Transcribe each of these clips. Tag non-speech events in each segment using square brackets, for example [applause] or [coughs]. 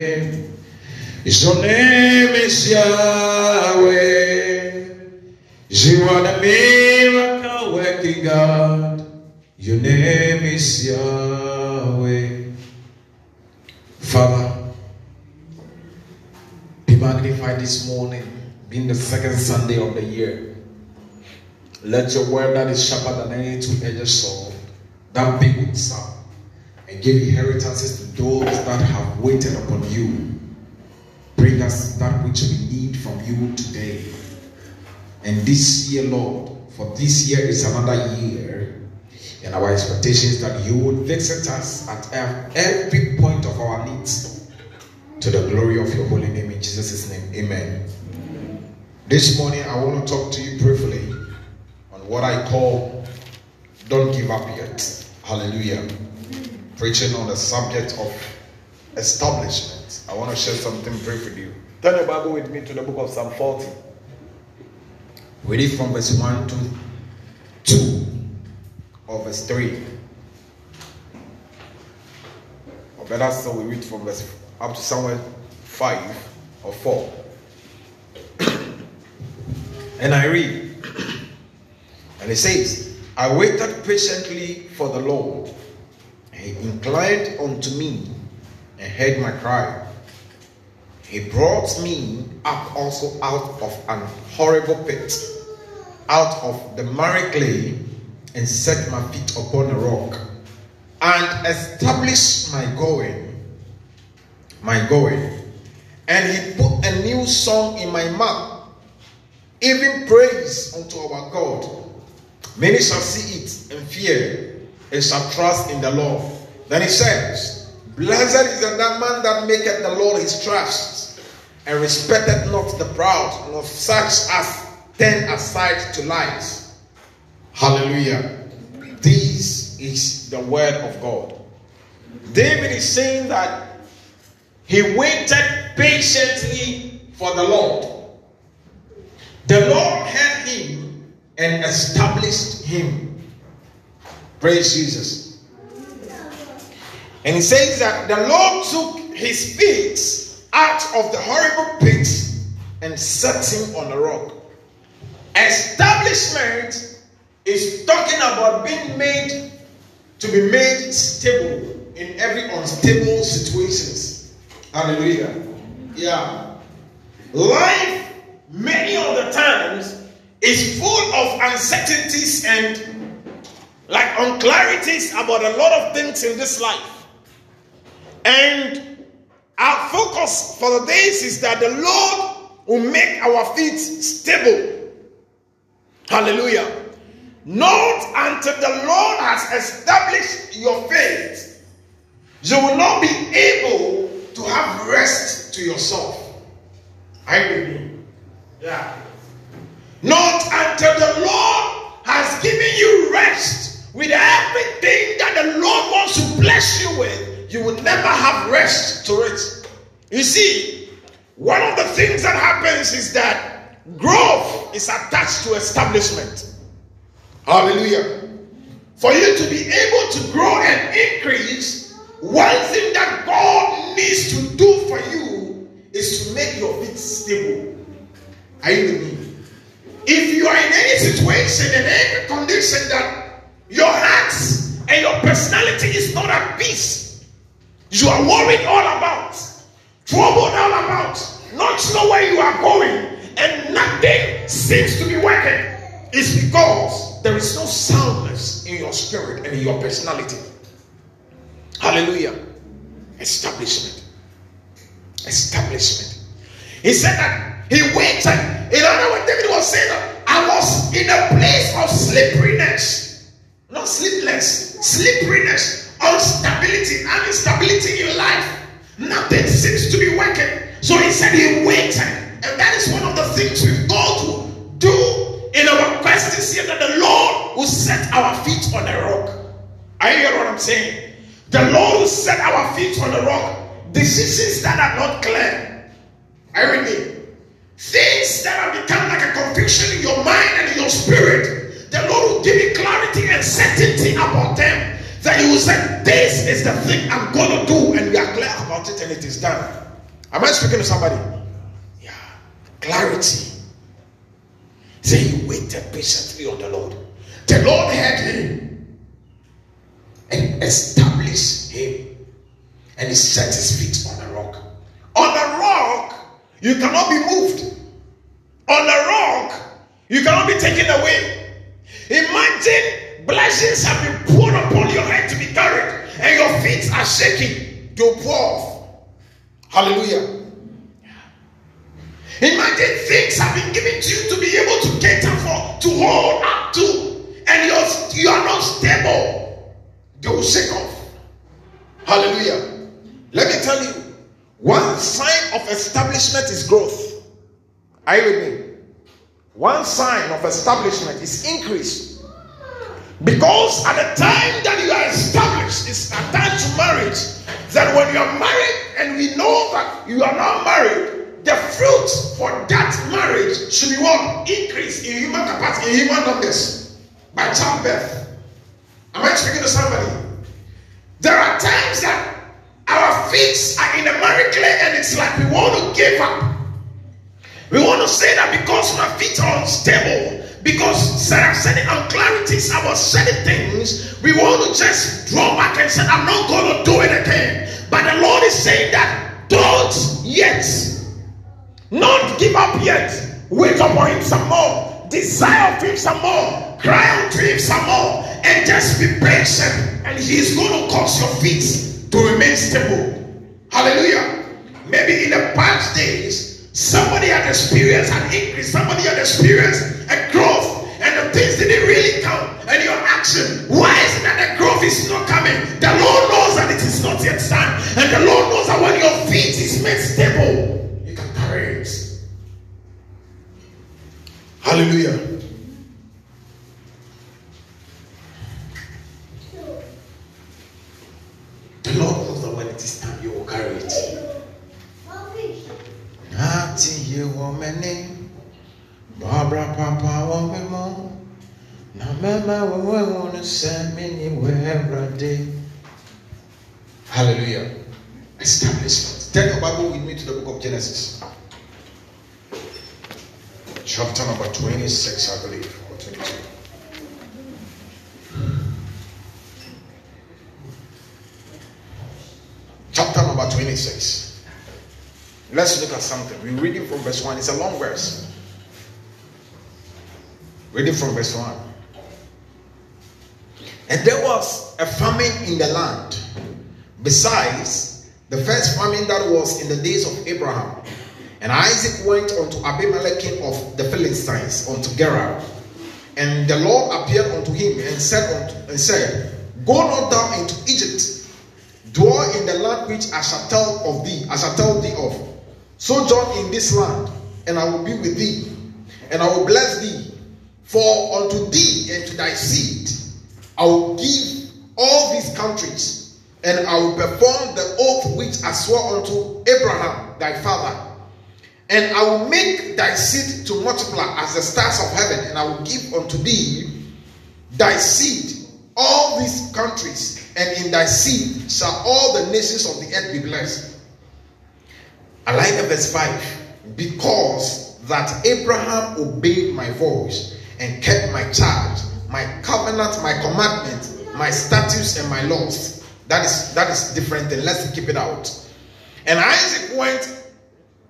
Your name is Yahweh. You are the miracle working God. Your name is Yahweh. Father, be magnified this morning, being the second Sunday of the year. Let your word that is sharper than any two-edged sword, that big with sound, and give inheritances to those that have waited upon you. Bring us that which we need from you today. And this year, Lord, for this year is another year, and our expectation is that you would visit us at every point of our needs to the glory of your holy name in Jesus' name. Amen. This morning, I want to talk to you briefly on what I call Don't Give Up Yet. Hallelujah. Preaching on the subject of establishment. I want to share something brief with you. Turn your Bible with me to the book of Psalm 40. Read it from verse 1 to 2 or verse 3. Or better still, we read from verse up to somewhere 5 or 4. [coughs] and I read, and it says, I waited patiently for the Lord, he inclined unto me and heard my cry. He brought me up also out of an horrible pit, out of the miry clay, and set my feet upon a rock, and established my going, my going. And he put a new song in my mouth, even praise unto our God. Many shall see it and fear, and shall trust in the Lord. Then he says, Blessed is the man that maketh the Lord his trust, and respecteth not the proud, nor such as turn aside to lies. Hallelujah. This is the word of God. David is saying that he waited patiently for the Lord. The Lord heard him and established him. Praise Jesus. And he says that the Lord took his feet out of the horrible pit and set him on a rock. Establishment is talking about being made to be made stable in every unstable situations. Hallelujah. Yeah. Life, many of the times, is full of uncertainties and like unclarities about a lot of things in this life. And our focus for the days is that the Lord will make our feet stable. Hallelujah. Not until the Lord has established your faith, you will not be able to have rest to yourself. I believe. Yeah. Not until the Lord has given you rest with everything that the Lord wants to bless you with, you will never have rest to it. You see, one of the things that happens is that growth is attached to establishment. Hallelujah. For you to be able to grow and increase, one thing that God needs to do for you is to make your feet stable. Are you with me? If you are in any situation and any condition that your heart and your personality is not at peace, you are worried all about, troubled all about, not know where you are going, and nothing seems to be working, it's because there is no soundness in your spirit and in your personality. Hallelujah. Establishment. Establishment. He said that he waited. In other words, David was saying that I was in a place of slipperiness. Not sleepless, slipperiness, Nothing seems to be working. So he said he waited. And that is one of the things we've got to do in our quest this year that the Lord will set our feet on a rock. Are you hear what I'm saying? The Lord will set our feet on a rock. Decisions that are not clear. You with me? Things that have become like a confusion in your mind and in your spirit. The Lord will give you clarity and certainty about them. That you will say, This is the thing I'm going to do, and we are clear about it, and it is done. Am I speaking to somebody? Yeah. Clarity. Say he waited patiently on the Lord. The Lord heard him and established him. And he set his feet on a rock. On a rock, you cannot be moved. On a rock, you cannot be taken away. Imagine blessings have been poured upon your head to be carried, and your feet are shaking to pour off. Hallelujah. Imagine things have been given to you to be able to cater for, to hold up to, and you're, you are not stable. They will shake off. Hallelujah. Let me tell you, one sign of establishment is growth. Are you with me? One sign of establishment is increase. Because at the time that you are established, it's a time to marriage. That when you are married and we know that you are not married, the fruit for that marriage should be one Increase in human capacity, in human numbers by childbirth. Am I speaking to somebody? There are times that our feet are in a married clay and it's like we want to give up. We want to say that because my feet are unstable, because there are certain unclarities about certain things, we want to just draw back and say, I'm not going to do it again. But the Lord is saying that don't yet, not give up yet. Wait upon Him some more, desire of Him some more, cry unto Him some more, and just be patient. And He's going to cause your feet to remain stable. Hallelujah. Maybe in the past days, Somebody had experienced an increase, somebody had experienced a growth, and the things didn't really come. And your action, why is it that the growth is not coming? The Lord knows that it is not yet time, and the Lord knows that when your feet is made stable, you can carry it. Hallelujah. The Lord knows that when it is time, you will carry it. Ye Barbara papa wome mo Na mama wewe wone semini webrade Hallelujah. Establishment. Take your Bible with me to the book of Genesis. Chapter number 26, I believe, or 22. Chapter number 26. Let's look at something. We're reading from verse 1. It's a long verse. Reading from verse 1. And there was a famine in the land, besides the first famine that was in the days of Abraham. And Isaac went unto Abimelech king of the Philistines, unto Gerar. And the Lord appeared unto him and said, unto, and said Go not down into Egypt, dwell in the land which I shall tell of thee, I shall tell thee of. Sojourn in this land, and I will be with thee, and I will bless thee. For unto thee and to thy seed I will give all these countries, and I will perform the oath which I swore unto Abraham thy father. And I will make thy seed to multiply as the stars of heaven, and I will give unto thee thy seed all these countries, and in thy seed shall all the nations of the earth be blessed. I like verse 5 because that Abraham obeyed my voice and kept my charge, my covenant, my commandment, my statutes, and my laws. That is that is different thing. Let's keep it out. And Isaac went,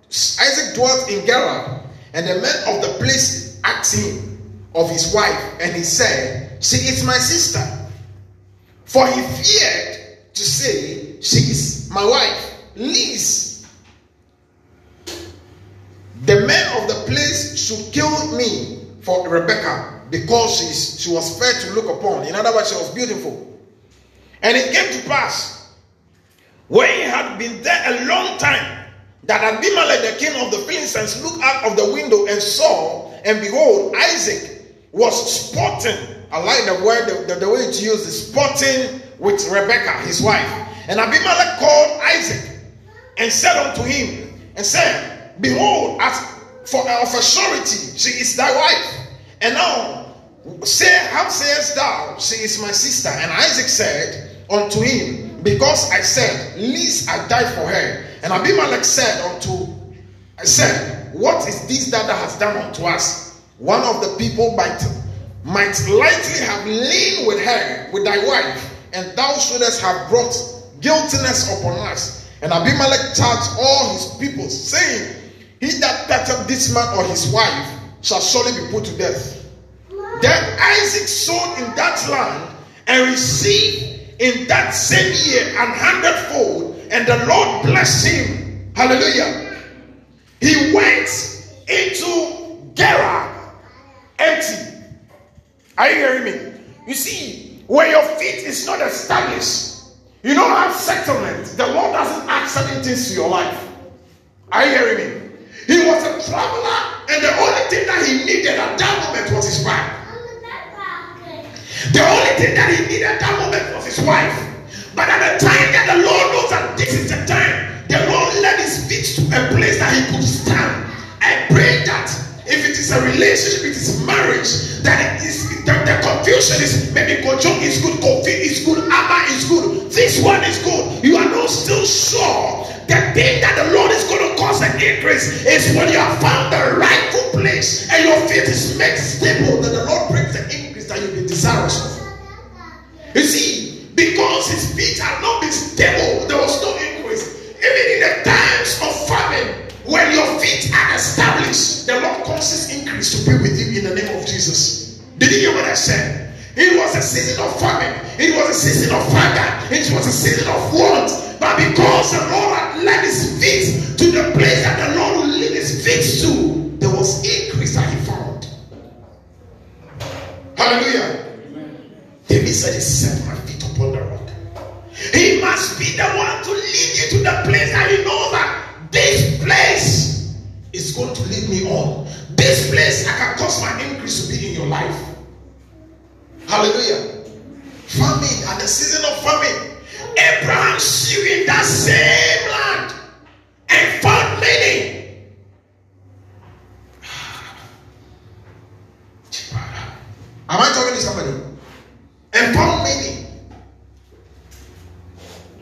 Isaac dwelt in Gerar, and the men of the place asked him of his wife, and he said, She is my sister. For he feared to say, She is my wife. Least the men of the place should kill me for Rebecca because she's, she was fair to look upon. In other words, she was beautiful. And it came to pass when he had been there a long time that Abimelech, the king of the Philistines, looked out of the window and saw, and behold, Isaac was sporting. I like the word, the, the, way it's used is sporting with Rebecca, his wife. And Abimelech called Isaac and said unto him, and said, Behold, as for of a surety, she is thy wife. And now, say, how sayest thou, she is my sister? And Isaac said unto him, because I said, Least I die for her. And Abimelech said unto, I said, What is this that thou hast done unto us? One of the people might, might lightly have lain with her, with thy wife, and thou shouldest have brought guiltiness upon us. And Abimelech charged all his people, saying, He that toucheth this man or his wife shall surely be put to death. Then Isaac sowed in that land and received in that same year an hundredfold, and the Lord blessed him. Hallelujah. He went into Gerar empty. Are you hearing me? You see, where your feet is not established, you don't have settlement. The Lord doesn't add certain things to your life. Are you hearing me? He was a traveler, and the only thing that he needed at that moment was his wife. The only thing that he needed at that moment was his wife. But at the time that the Lord knows that this is the time, the Lord led his feet to a place that he could stand. I pray that if it is a relationship, it is marriage, that it is the, the confusion is maybe Gojong is good, Kofi is good, Abba is good, this one is good. You are not still sure. The thing that the Lord is going to cause an increase is when you have found the rightful place and your feet is made stable, that the Lord brings the increase that you've been desirous of. You see, because his feet had not been stable, there was no increase. Even with you in the name of Jesus. Did you hear what I said? It was a season of famine. It was a season of hunger. It was a season of want. But because the Lord had led his feet to the place that the Lord will lead his feet to, there was increase that he found. Hallelujah. David said, He set my feet upon the rock. He must be the one to lead you to the place that you know that this place is going to lead me on. This place I can cause my increase to be in your life. Hallelujah. Famine at the season of famine. Abraham slew in that same land and found many Am I talking to somebody? Empower me.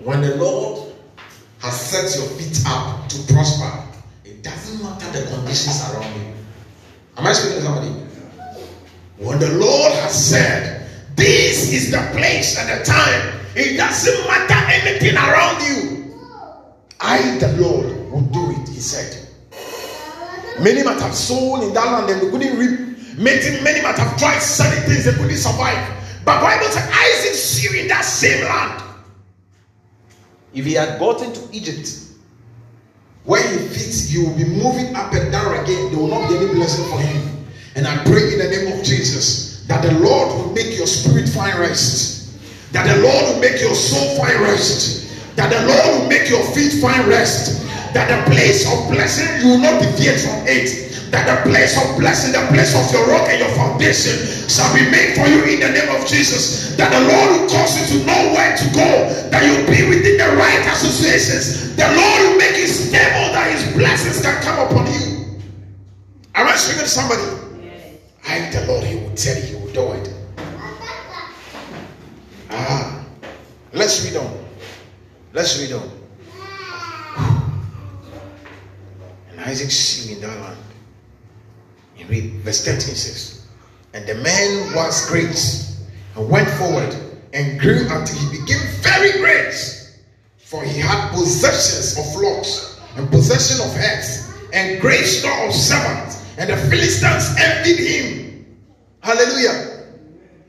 When the Lord has set your feet up to prosper, it doesn't matter the conditions around you. Am I speaking to somebody? When the Lord has said, This is the place and the time, it doesn't matter anything around you. I, the Lord, will do it, he said. Many might have sown in that land and they couldn't reap Many, many might have tried certain things, they couldn't survive. But Bible says Isaac still in that same land. If he had gotten to Egypt, where he fits, he will be moving up and down again. There will not be any blessing for him. And I pray in the name of Jesus that the Lord will make your spirit find rest. That the Lord will make your soul find rest. That the Lord will make your feet find rest. That the place of blessing you will not deviate from it that the place of blessing, the place of your rock and your foundation shall be made for you in the name of Jesus. That the Lord will cause you to know where to go, that you'll be within the right associations. The Lord will make it stable that his blessings can come upon you. Am I speaking to somebody? I am the Lord, he will tell you, he will do it. Ah, let's read on. Let's read on. And Isaac seen in that land. You read verse 13 says, And the man was great and went forward and grew until he became very great. For he had possessions of flocks and possession of herds and great store of servants. And the Philistines envied him. Hallelujah.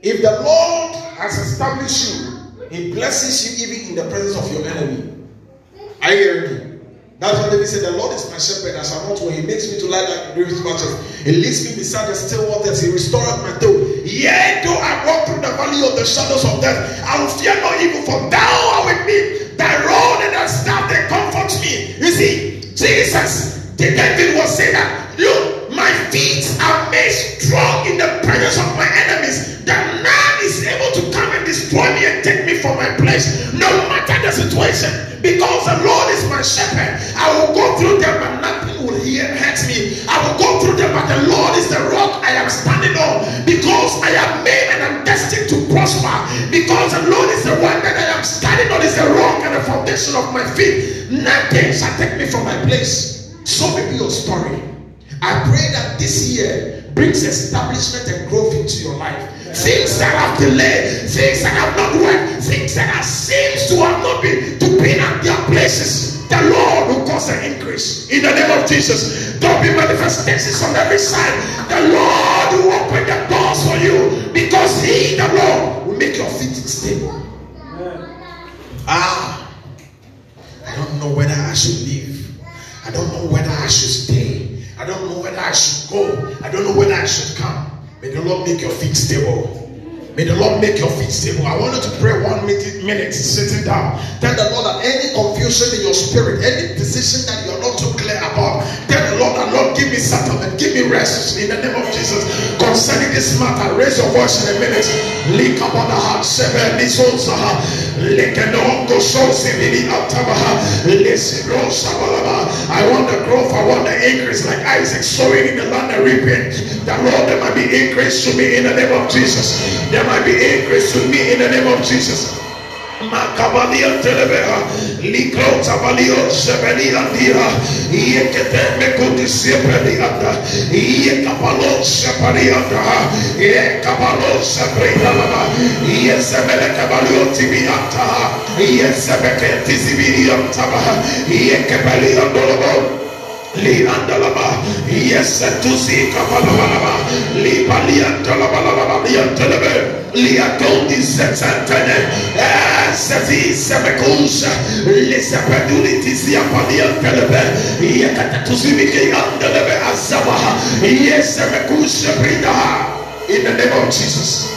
If the Lord has established you, he blesses you even in the presence of your enemy. Hear you. That's what David said, The Lord is my shepherd, I shall not want. He makes me to lie like green pastures. He leads me beside the still waters. He restoreth my soul. Yea, though I walk through the valley of the shadows of death, I will fear no evil, for thou art with me. Thy rod and thy staff, they comfort me. You see, Jesus, the David was saying that, look, my feet are made strong in the presence of my enemies. That man is able to come and destroy me and take me from my place, no matter the situation. Because the Lord is my shepherd. Prosper. Because the Lord is the one that I am standing on, is the rock and the foundation of my feet, nothing shall take me from my place. So may be your story. I pray that this year brings establishment and growth into your life. Things that have delayed, things that have not worked, things that have seems to have not been to be at their places. The Lord will cause an increase in the name of Jesus. There'll be manifestations on every side. The Lord will open the doors for you because He, the Lord, will make your feet stable. Ah, I don't know whether I should leave. I don't know whether I should stay. I don't know whether I should go. I don't know whether I should come. May the Lord make your feet stable. May the Lord make your feet stable. I want you to pray one minute, minute sitting down. Tell the Lord that any confusion in your spirit, any decision that you're not too clear about, tell the Lord that Lord give me settlement, give me rest in the name of Jesus. Concerning this matter, raise your voice in a minute. I want the growth, I want the increase, like Isaac sowing in the land and reaping. The Lord, there might be increase to me in the name of Jesus. There might be increase to me in the name of Jesus. Makabalia telebeha likro tabalio sebelia dia. Iye kete mekuti sepeli anda iye kapalo sepeli anda iye kapalo sepeli anda iye sebeke tizibiri iye li andalaba yes tusi kapalabalaba li paliantalabalaba liantelebe li atondi zetentene sezi sebekusha li sepeduli tisi apaliantelebe yekata tusimike andelebe azabaha yes sebekusha brindaha in the name of Jesus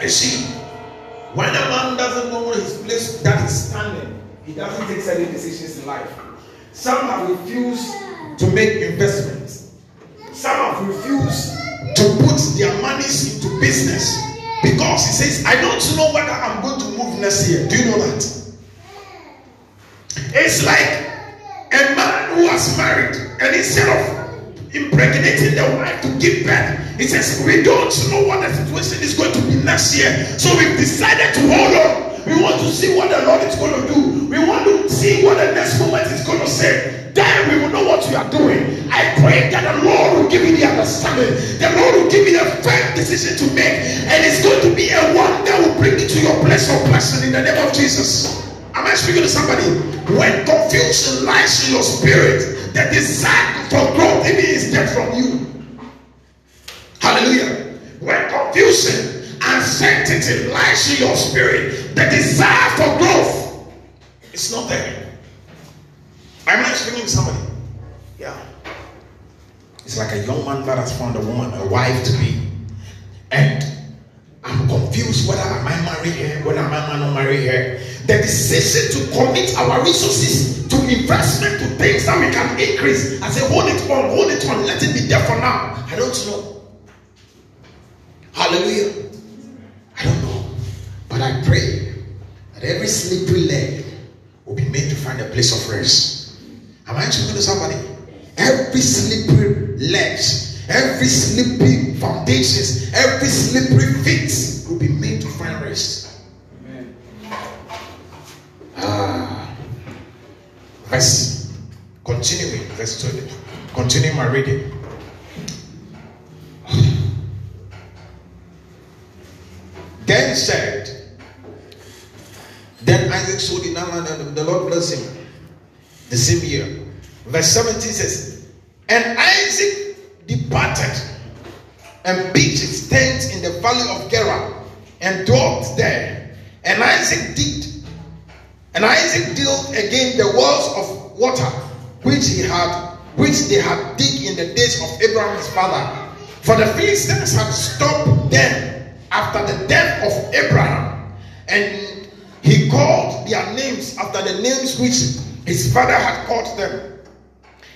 I see when a man doesn't know his place that is standing he doesn't take certain decisions in life some have refused to make investments. Some have refused to put their monies into business because he says, I don't know whether I'm going to move next year. Do you know that? It's like a man who has married and instead of impregnating the wife to give birth, he says, We don't know what the situation is going to be next year. So we've decided to hold on. We want to see what the Lord is going to do. We want to see what the next moment is going to say then we will know what we are doing. I pray that the Lord will give you the understanding. The Lord will give you the firm decision to make. And it's going to be a one that will bring you to your place of blessing in the name of Jesus. Am I speaking to somebody? When confusion lies in your spirit, the desire for growth even is dead from you. Hallelujah. When confusion, uncertainty lies in your spirit, the desire for growth is not there. I'm not speaking to somebody. Yeah. It's like a young man that has found a woman, a wife to be. And I'm confused whether I might marry her, whether I might not marry her. The decision to commit our resources to investment to things that we can increase. I say, hold it on, hold it on, let it be there for now. I don't know. Hallelujah. I don't know. But I pray that every slippery leg will be made to find a place of rest. Am I talking to somebody? Every slippery ledge, every slippery foundations, every slippery feet will be made to find rest. Amen. Ah. Verse, continuing, verse 20. Continuing my reading. Then said, Then Isaac sold in land and the Lord blessed him the same year. Verse 17 says, And Isaac departed and pitched his tent in the valley of Gerar and dwelt there. And Isaac did. and Isaac dug again the wells of water which he had, which they had dig in the days of Abraham his father. For the Philistines had stopped them after the death of Abraham, and he called their names after the names which his father had called them.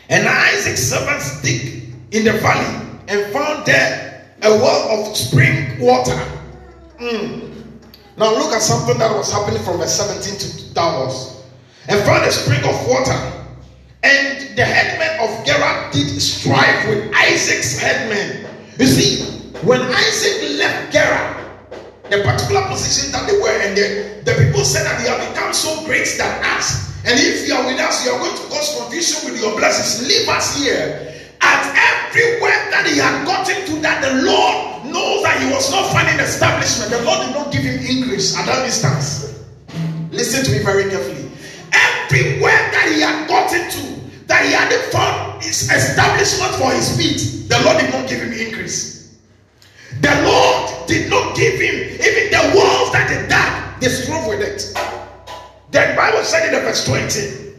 And Isaac's servants dig in the valley and found there a well of spring water. Mm. Now look at something that was happening from verse 17 to downwards. And found a spring of water. And the headmen of Gerar did strive with Isaac's headmen. You see, when Isaac left Gerar, the particular position that they were, in, the, the people said that they have become so great that us. And if you are with us, you are going to cause confusion with your blessings. Leave us here. At everywhere that he had gotten to, that the Lord knows that he was not finding establishment. The Lord did not give him increase at that instance. Listen to me very carefully. Everywhere that he had gotten to, that he had found his establishment for his feet, the Lord did not give him increase. The Lord did not give him even the walls that they dug, they strove with it. The Bible said in the verse 20,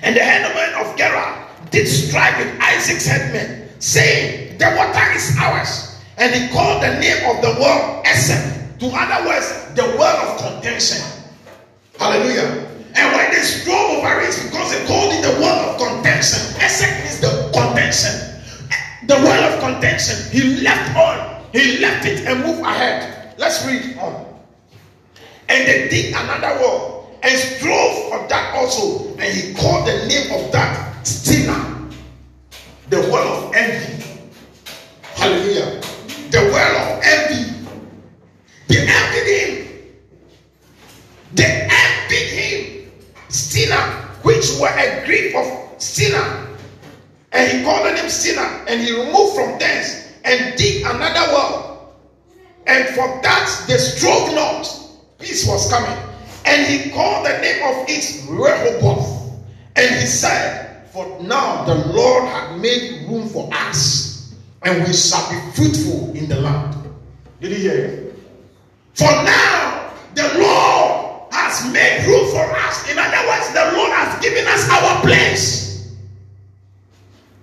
and the headman of Gerar did strive with Isaac's headman, saying, The water is ours. And he called the name of the well Esek. To other words, the well of contention. Hallelujah. And when they strove over it, because they called it the well of contention, Esek means the contention. The well of contention. He left on. He left it and moved ahead. Let's read on. And they dig another well and strove for that also. And he called the name of that Stina, the well of envy. Hallelujah. The well of envy. They envied him. They envied him. Stina, which were a grief of Stina. And he called the name Stina. And he removed from thence and dig another well. And for that they strove not. Peace was coming. And he called the name of it Rehoboth. And he said, For now the Lord had made room for us, and we shall be fruitful in the land. Did you hear? For now the Lord has made room for us. In other words, the Lord has given us our place.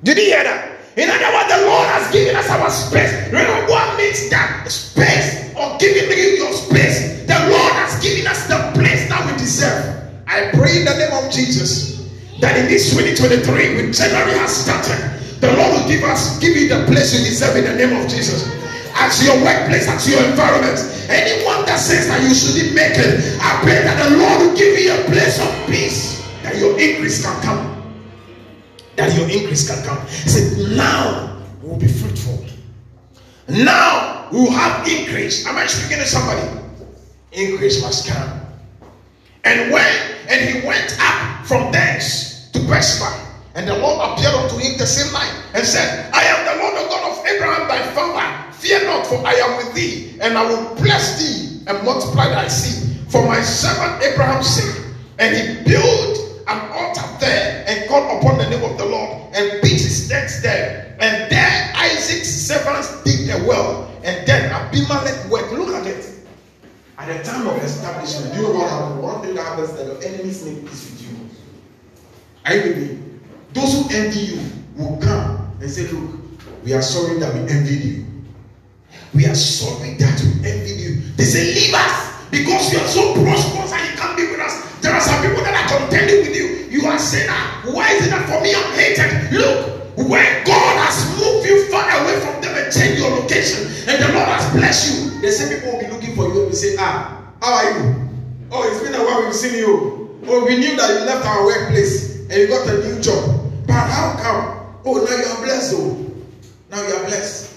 Did you hear that? In other words, the Lord has given us our space. Remember what means that space or giving you your space? The Lord has given us the place that we deserve. I pray in the name of Jesus that in this 2023, when January has started, the Lord will give us, give you the place you deserve in the name of Jesus. At your workplace, at your environment, anyone that says that you shouldn't make it, I pray that the Lord will give you a place of peace, that your increase can come. That your increase can come. He said, now we'll be fruitful. Now we will have increase. Am I speaking to somebody? Increase must come. And when and he went up from thence to Beersheba, and the Lord appeared unto him the same night and said, I am the Lord the God of Abraham thy father. Fear not, for I am with thee, and I will bless thee and multiply thy seed for my servant Abraham's sake. And he built an altar there and called upon the name of the Lord and pitched his tents there. And there Isaac's servants dig a well, and then Abimelech went. Look at it. At the time of establishment, do you know what happened? One thing that happens that the enemies make peace with you. Are you with me? Those who envy you will come and say, Look, we are sorry that we envied you. We are sorry that we envied you. They say, Leave us because you are so prosperous and you can't be with us. There are some people that are contending with you. You are saying, ah, Why is it that for me I'm hated? Look, when God has moved you far away from them and changed your location, and the Lord has blessed you, the same people will be looking you say, Ah, how are you? Oh, it's been a while we've seen you. Oh, we knew that you left our workplace and you got a new job. But how come? Oh, now you are blessed, oh. Now you are blessed.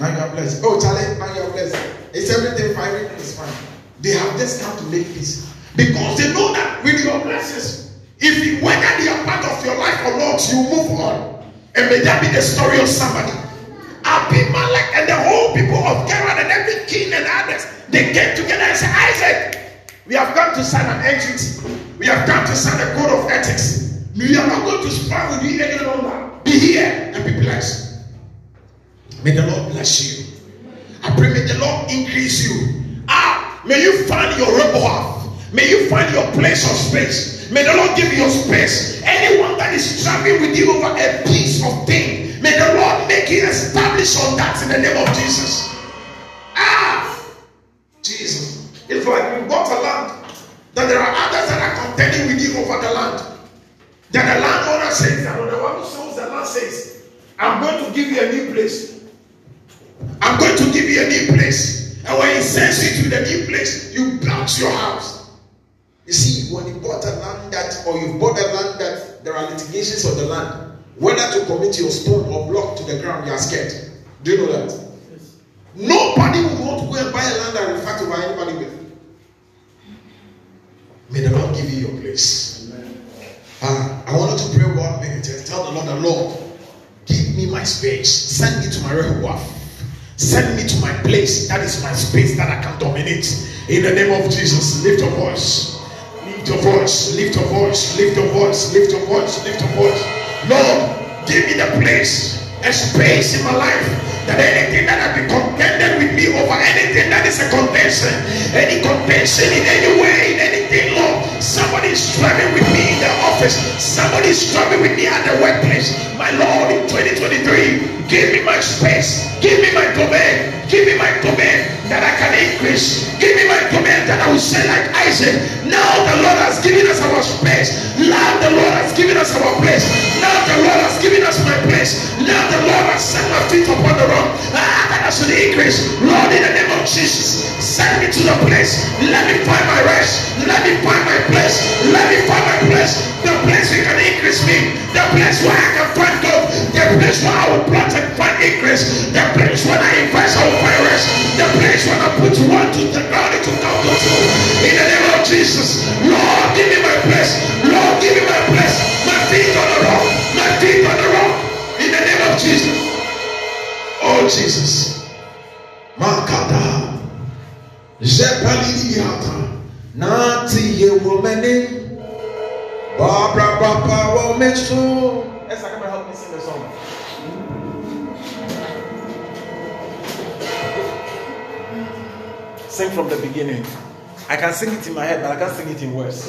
Now you are blessed. Oh, Charlie, now you are blessed. Is everything fine? Everything is fine. They have just come to make peace. Because they know that with your blessings, if you, whether they are part of your life or not, you move on. And may that be the story of somebody. Abimelech and the whole people of Gerar and every king and others, they came together and said, Isaac, we have come to sign an entity. We have come to sign a code of ethics. We are not going to strive with you any longer. Be here and be blessed. May the Lord bless you. I pray may the Lord increase you. Ah, may you find your Rehoboth. May you find your place of space. May the Lord give you your space. Anyone that is struggling with you over a piece of thing, may the Lord make you establish on that in the name of Jesus. Ah, Jesus. Like you bought a land. That there are others that are contending with you over the land. That the landowner says, that the one who sells the land says, I'm going to give you a new place. I'm going to give you a new place. And when he sends you to the new place, you build your house. You see, when you bought a land that, or you bought a land that there are litigations on the land, whether to commit your stone or block to the ground, you are scared. Do you know that? Yes. Nobody would want to go and buy a land and fight over anybody with. May the Lord give you your place. Uh, I wanted to pray one minute and tell the Lord, the Lord, give me my space. Send me to my Rehoboth. Send me to my place. That is my space that I can dominate. In the name of Jesus, lift your voice. Lift your voice. Lift your voice. Lift your voice. Lift your voice. Lift your voice. Lord, give me the place, a space in my life that anything that has been contended with me over anything that is a contention, any contention in any way, in anything, Lord, somebody is struggling with me in the office, somebody is struggling with me at the workplace. My Lord, in 2023, give me my space, give me my domain, give me my domain that I can increase, give me my domain that I will say like Isaac. Now the Lord has given us our space, now the Lord has given us our place, now the Lord has given us my place, now the Lord has set my feet upon the rock. Ah, that I should increase. Lord, in the name of Jesus, send me to the place. Let me find my rest. Let me find my place. Let me find my place. The place you can increase me. The place where I can find growth. The place where I will plant and find increase. The place where I invest, I will find rest. The place where I put one to the ground to come to. In the name of Jesus, Lord, give me my place. Lord, give me my place. My feet on the rock. My feet on the rock. In the name of Jesus. Oh Jesus. Makada. Jepaliliata. Nati ye woman. Barbara Papa Womeso. Yes, I come and help me sing the song. Sing from the beginning. I can sing it in my head, but I can't sing it in words.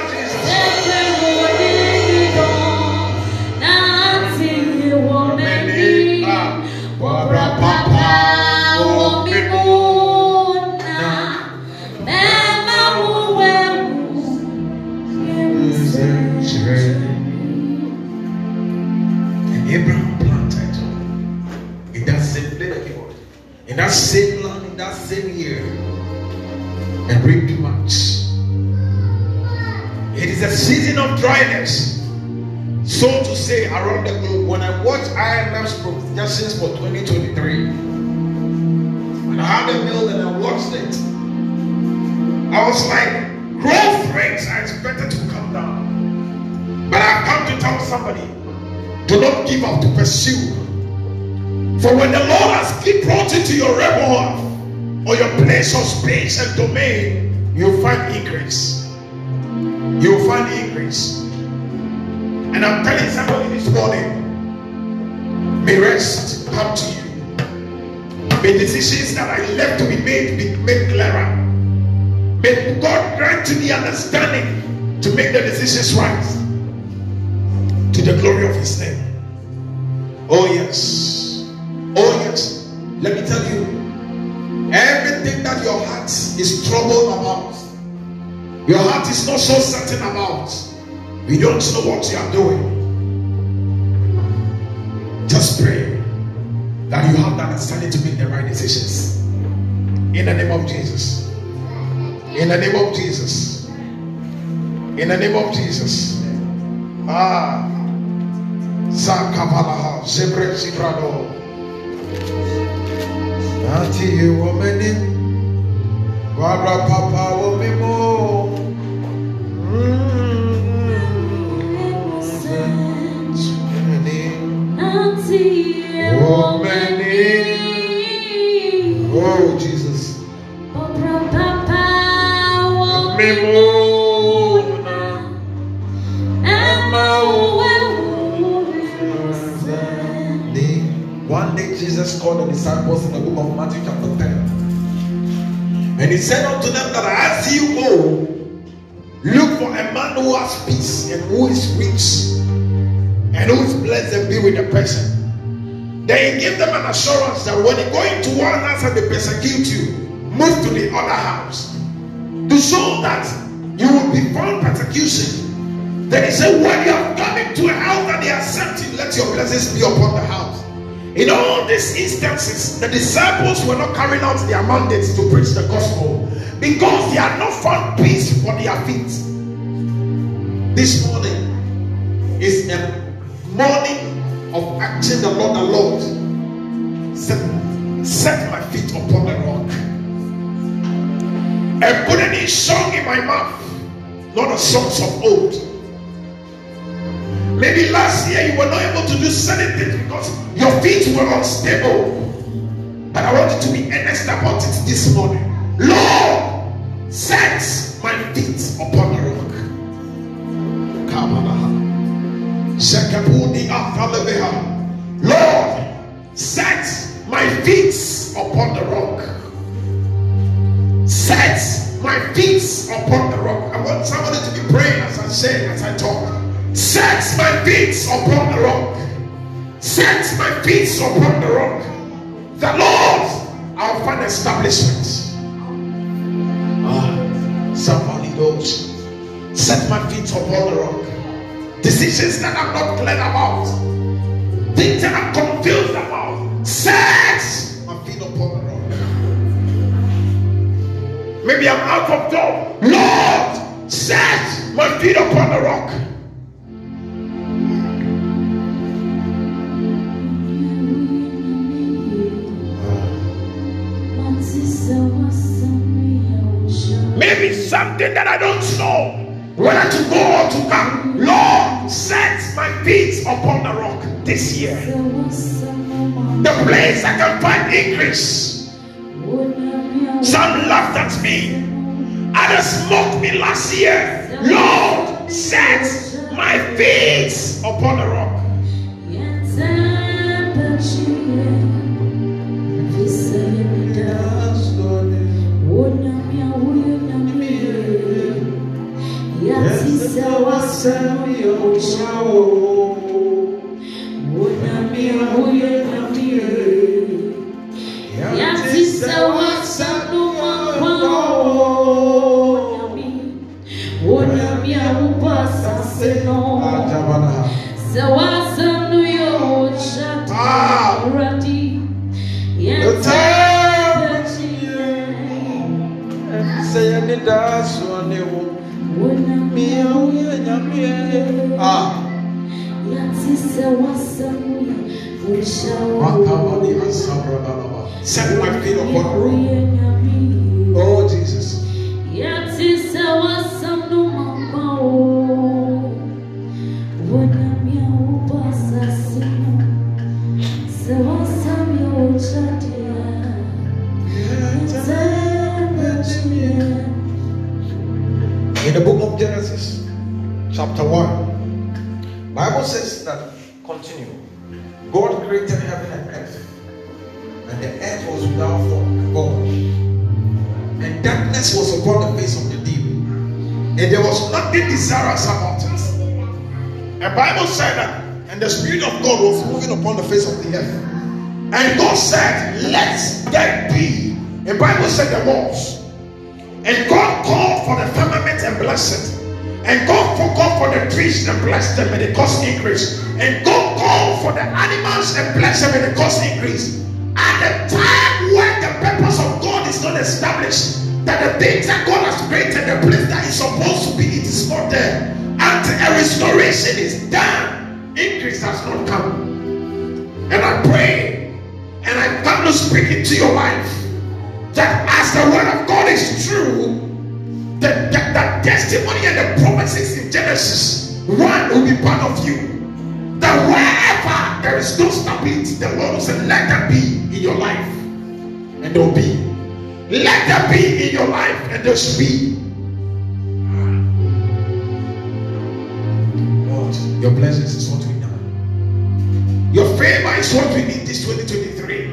much. So to say, around the globe. When I watched IMF's projections for 2023, when I had a meal and I watched it, I was like, growth rates are expected to come down. But I've come to tell somebody, do not give up to pursue. For when the Lord has brought you to your rebel or your place of space and domain, you'll find increase. You'll find increase. And I'm telling somebody this morning, may rest come to you. May decisions that are left to be made be made clearer. May God grant you the understanding to make the decisions right to the glory of His name. Oh, yes. Oh, yes. Let me tell you everything that your heart is troubled about, your heart is not so certain about, you don't know what you are doing. Just pray that you have the understanding to make the right decisions. In the name of Jesus. In the name of Jesus. In the name of Jesus. Ah. Zakabalaha. Zebre Zibrado. Anti woman. Wabra Papa Womimo. Oh, Jesus. One day Jesus called the disciples in the book of Matthew chapter 10. And he said unto them that as you go, look for a man who has peace and who is rich and who is blessed and be with the person. Then he gave them an assurance that when you go into one house and they persecute you, move to the other house to show that you will be found persecution. Then he said, When you have come into a house that they accept you, let your blessings be upon the house. In all these instances, the disciples were not carrying out their mandates to preach the gospel because they had not found peace for their feet. This morning is a morning of acting the Lord the Lord. Set, set my feet upon the rock and put a new song in my mouth, not the songs of old. Maybe last year you were not able to do certain things because your feet were unstable. But I want you to be earnest about it this morning. Lord, set my feet upon Lord, set my feet upon the rock. Set my feet upon the rock. I want somebody to be praying as I say, as I talk. Set my feet upon the rock. Set my feet upon the rock. The Lord, I'll find establishment. Ah, somebody knows. Set my feet upon the rock. Decisions that I'm not clear about. Things that I'm confused about. Set my feet upon the rock. Maybe I'm out of job. Lord, set my feet upon the rock. Maybe something that I don't know whether to go or to come. Lord, set my feet upon the rock this year. The place I can find increase. Some laughed at me. Others mocked me last year. Lord, set my feet upon the rock. Say, I need that them and the cost increase. And God called for the animals and blessed them and the cost increase. At the time when the purpose of God is not established, that the things that God has created, the place that is supposed to be, it is not there. Until a restoration is done, increase has not come. And I pray and I come to speak into your life that as the word of God is true, that, the testimony and the promises in Genesis 1 will be part of you. That wherever there is no stability, the Lord will say, Let there be in your life, and there will be. Let there be in your life, and there should be. Lord, your blessings is what we need. Your favor is what we need this 2023.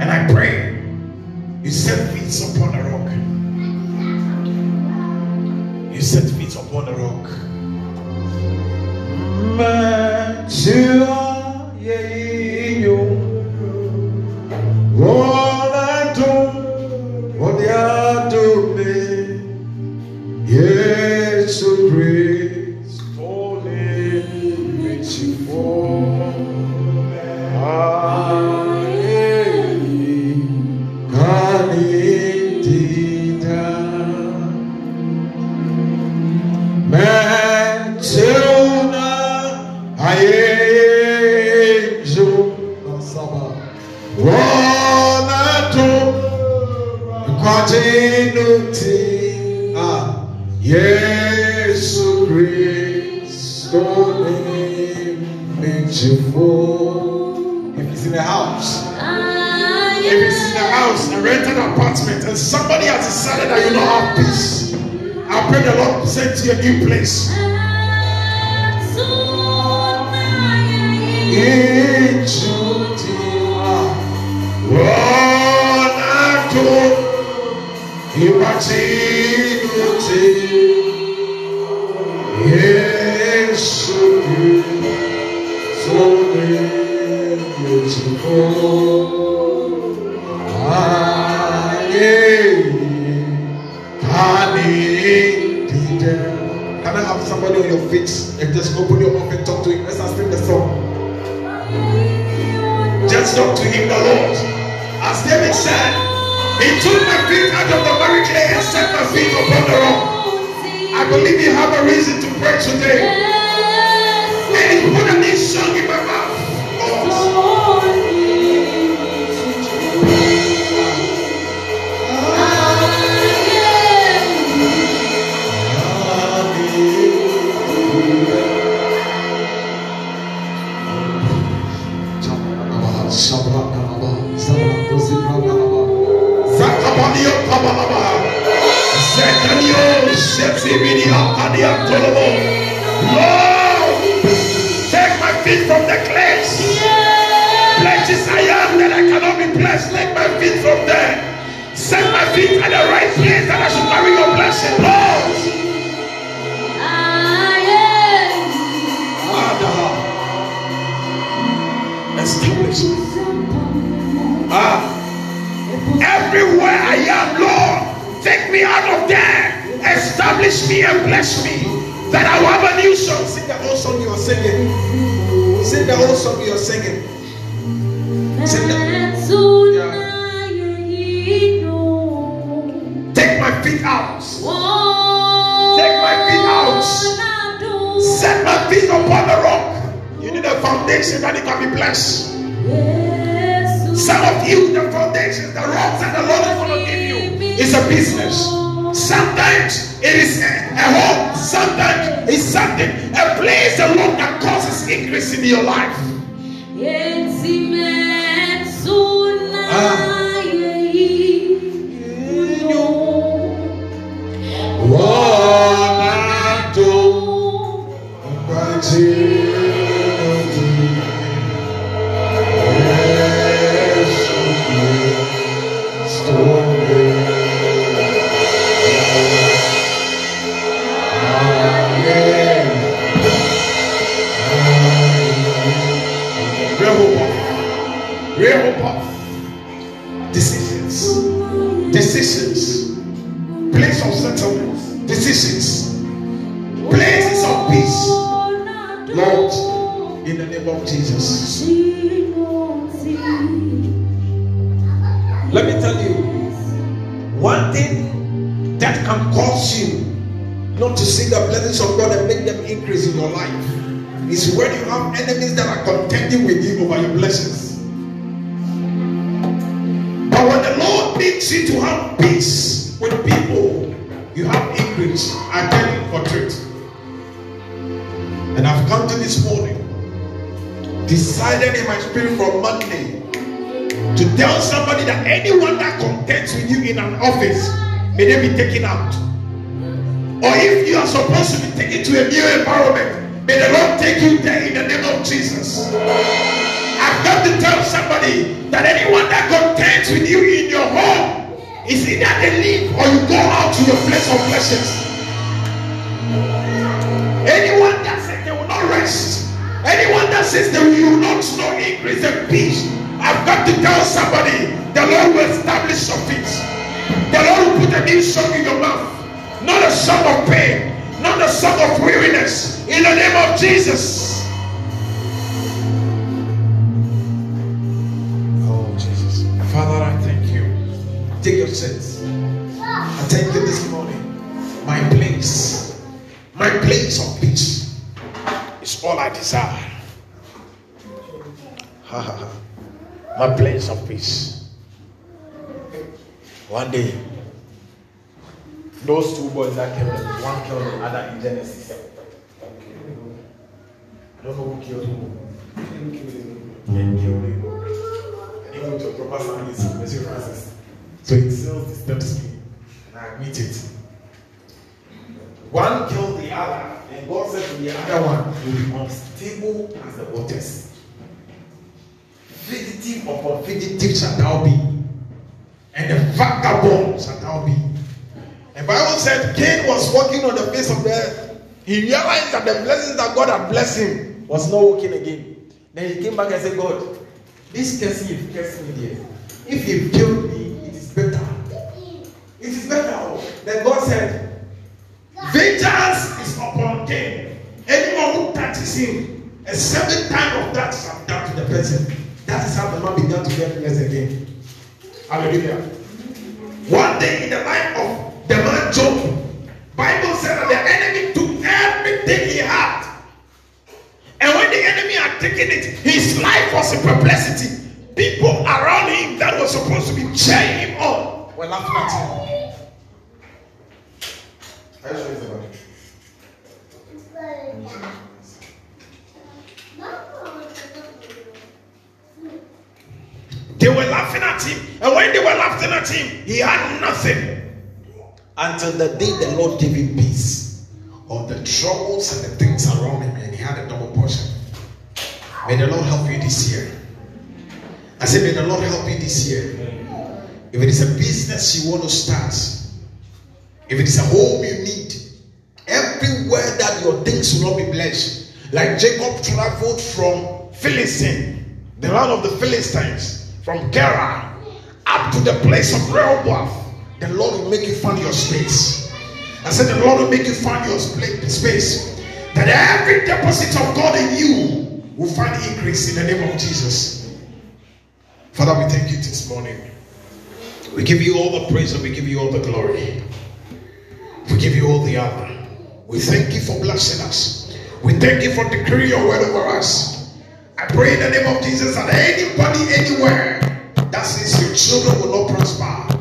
And I pray you set feet upon the rock. You set feet upon the rock. Matua yeyo Wonatu Ah. Yesu Kristo ni michifo If it's in the house. If it's in the house, a rented apartment, and somebody has decided that you don't have peace, I pray the Lord send you a new place. Can I You have a reason to pray today. Environment, may the Lord take you there in the name of Jesus. I've got to tell somebody that anyone that contends with you in your home is either they leave or you go out to your place of blessings. Anyone that says they will not rest, anyone that says they will not know increase and peace, I've got to tell somebody the Lord will establish your feet. The Lord will put a new song in your mouth. Not a song of pain, not the song of weariness. In the name of Jesus. Oh, Jesus. Father, I thank you. Take your sense. I thank you this morning. My place, my place of peace is all I desire. Ha, ha, ha. my place of peace. One day, those two boys that killed them, one killed the other in Genesis. I don't know who killed who. He killed him. And he went to a proper family, Monsieur Francis. So he sells this Pepsi, and I admit it. One killed the other, and God said to the other one, You will be unstable as the waters. Fugitive upon fugitive shall thou be and the vagabond shall thou be. The Bible said Cain was walking on the face of the earth. He realized that the blessings that God had blessed him was not working again. Then he came back and said, God, this cursing you've cursed me here. If you've killed me, it is better. It is better. Then God said, Vengeance is upon Cain. Anyone who touches him, a seventh time of that shall done to the person. That is how the man began to get blessed again. Hallelujah. One day in the life of the man Job, Bible said that the enemy took everything he had. And when the enemy had taken it, his life was in perplexity. People around him that were supposed to be cheering him on were laughing at him. They were laughing at him. And when they were laughing at him, he had nothing. Until the day the Lord gave him peace of the troubles and the things around him, and he had a double portion. May the Lord help you this year. I said, May the Lord help you this year. If it is a business you want to start, if it is a home you need, everywhere that your things will not be blessed. Like Jacob traveled from Philistine, the land of the Philistines from Gerar up to the place of Rehoboth, the Lord will make you find your space. I said, The Lord will make you find your space. That every deposit of God in you will find increase in the name of Jesus. Father, we thank you this morning. We give you all the praise and we give you all the glory. We give you all the honor. We thank you for blessing us. We thank you for decreeing your word over us. I pray in the name of Jesus that anybody anywhere that says your children will not prosper,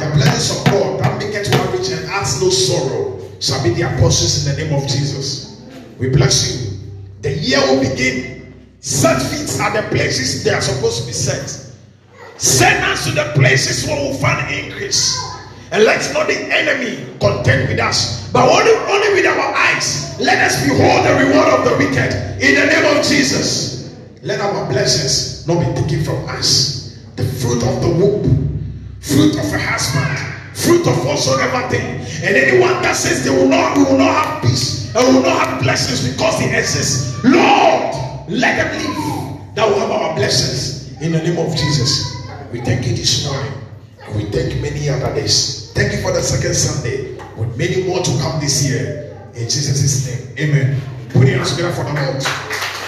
the blessings of God that make it one rich and adds no sorrow shall be the apostles in the name of Jesus. We bless you. The year will begin. Set feet at the places they are supposed to be set. Send us to the places where we'll find increase. And let not the enemy contend with us, but only, only with our eyes. Let us behold the reward of the wicked in the name of Jesus. Let our blessings not be taken from us. The fruit of the womb, fruit of a husband, fruit of whatsoever thing. And anyone that says they will not, we will not have peace and will not have blessings because they exist. Lord, let them live. That will have our blessings in the name of Jesus. We thank you this morning. And we thank many other days. Thank you for the second Sunday. With many more to come this year. In Jesus' name. Amen. Put your hands together for the Lord.